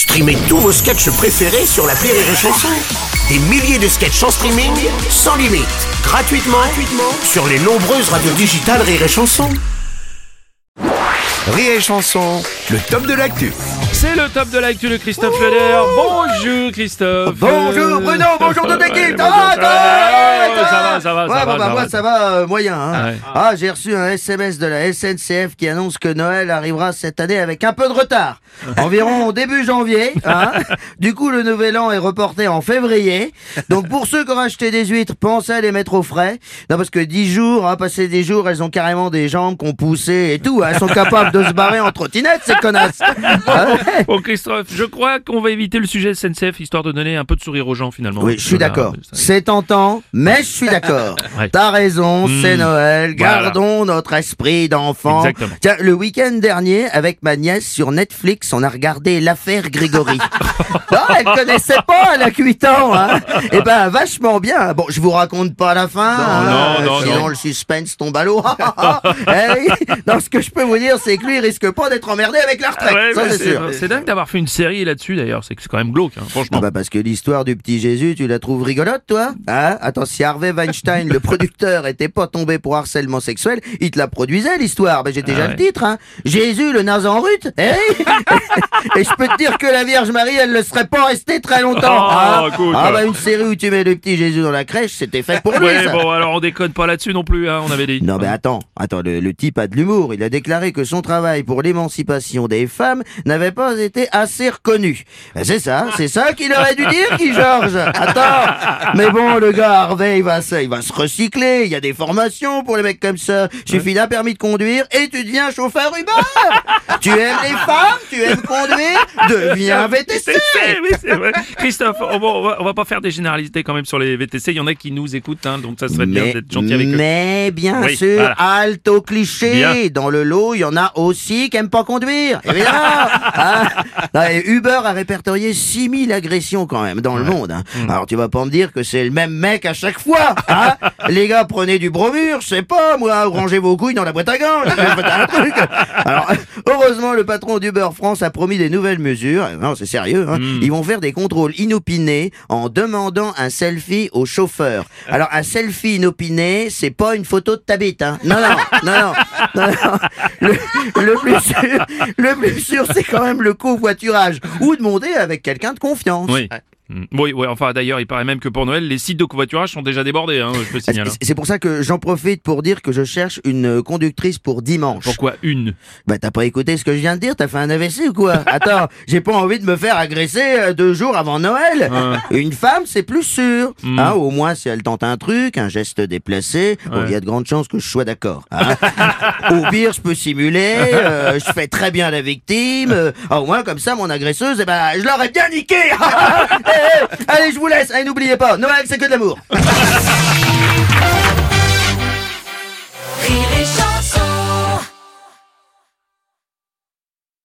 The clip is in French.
Streamez tous vos sketchs préférés sur la Rire et Chanson. Des milliers de sketchs en streaming, sans limite, gratuitement, gratuitement sur les nombreuses radios digitales Rire et Chanson. Rire et Chanson, le top de l'actu. C'est le top de l'actu de Christophe Leder. Bonjour Christophe. Bonjour Bruno, bonjour toute l'équipe. Va, ça va, Ouais, ça bon, va, bah, ça moi va. ça va euh, moyen. hein. Ah ouais. Ah, j'ai reçu un SMS de la SNCF qui annonce que Noël arrivera cette année avec un peu de retard. Environ début janvier. hein. Du coup, le nouvel an est reporté en février. Donc pour ceux qui ont acheté des huîtres, pensez à les mettre au frais. Non, parce que 10 jours, hein, passer des jours, elles ont carrément des jambes qu'on poussé et tout. hein. Elles sont capables de se barrer en trottinette, ces connasses. Ah ouais. Bon Christophe, je crois qu'on va éviter le sujet SNCF histoire de donner un peu de sourire aux gens finalement. Oui, je suis Voilà, d'accord. ça- C'est tentant, mais je suis d'accord. Ouais. T'as raison, c'est Hmm. Noël. Voilà. Gardons notre esprit d'enfant. Tiens, le week-end dernier, avec ma nièce sur Netflix, on a regardé l'affaire Grégory. ah, elle connaissait pas, elle a 8 ans. Hein. Eh ben, vachement bien. Bon, je vous raconte pas la fin. hein, non, non, sinon non. le suspense tombe à l'eau. Eh, non, ce que je peux vous dire, c'est que lui, il risque pas d'être emmerdé avec la retraite. Ouais, c'est c'est c'est dingue d'avoir fait une série là-dessus d'ailleurs, c'est c'est quand même glauque, hein, franchement. Ah bah parce que l'histoire du petit Jésus, tu la trouves rigolote, toi Hein? Attends, si Harvey Weinstein, le producteur, était pas tombé pour harcèlement sexuel, il te la produisait, l'histoire. Ben j'ai déjà Ah le titre, hein Jésus, le naze en rut Eh Et je peux te dire que la Vierge Marie, elle ne serait pas restée très longtemps. Oh, hein écoute. ah bah une série où tu mets le petit Jésus dans la crèche, c'était fait pour lui, ouais, ça. bon alors on déconne pas là-dessus non plus, hein, on avait dit. Non mais attends, attends, le, le type a de l'humour. Il a déclaré que son travail pour l'émancipation des femmes n'avait pas été assez reconnu. Ben, C'est ça, c'est ça qu'il aurait dû dire, qui Georges Attends, mais bon, le gars Harvey, il va, se, il va se recycler. Il y a des formations pour les mecs comme ça. Suffit d'un permis de conduire et tu deviens chauffeur Uber. tu aimes les femmes, tu aimes conduire, deviens VTC. VTC, oui, c'est vrai. Christophe, on va, on va- on va pas faire des généralités quand même sur les VTC. Il y en a qui nous écoutent, hein, donc ça serait bien Mais, d'être gentil avec eux. mais bien Oui, sûr, voilà. halte au cliché. Bien. Dans le lot, il y en a aussi qui aiment pas conduire. Évidemment. Hein et Uber a répertorié 6000 agressions quand même dans le monde. hein. Mm. Alors tu vas pas me dire que c'est le même mec à chaque fois. Hein Les gars, prenez du bromure, je sais pas moi, ou rangez vos couilles dans la boîte à gants. Faites un truc. Alors, heureusement, le patron d'Uber France a promis des nouvelles mesures. Non, c'est sérieux. Hein Mm. Ils vont faire des contrôles inopinés en demandant un selfie au chauffeur. Alors, un selfie inopiné, c'est pas une photo de ta bite, hein. Non, non, non, non, non, non. Le, le plus sûr, le plus sûr, c'est quand même le covoiturage. Ou demander avec quelqu'un de confiance. Oui. Mm. Oui, oui, enfin d'ailleurs, il paraît même que pour Noël, les sites de covoiturage sont déjà débordés, hein, je peux signaler. C'est c'est pour ça que j'en profite pour dire que je cherche une conductrice pour dimanche. Pourquoi une? Bah t'as pas écouté ce que je viens de dire T'as fait un AVC ou quoi? Attends, j'ai pas envie de me faire agresser euh, deux jours avant Noël. Une femme, c'est plus sûr. Hmm. Hein, au moins, si elle tente un truc, un geste déplacé, il Ouais. y a de grandes chances que je sois d'accord. hein. au pire, je peux simuler. euh, je fais très bien la victime. euh, au moins, comme ça, mon agresseuse, eh ben, je l'aurais bien niqué. Allez, je vous laisse. N'oubliez pas, Noël, c'est que de l'amour.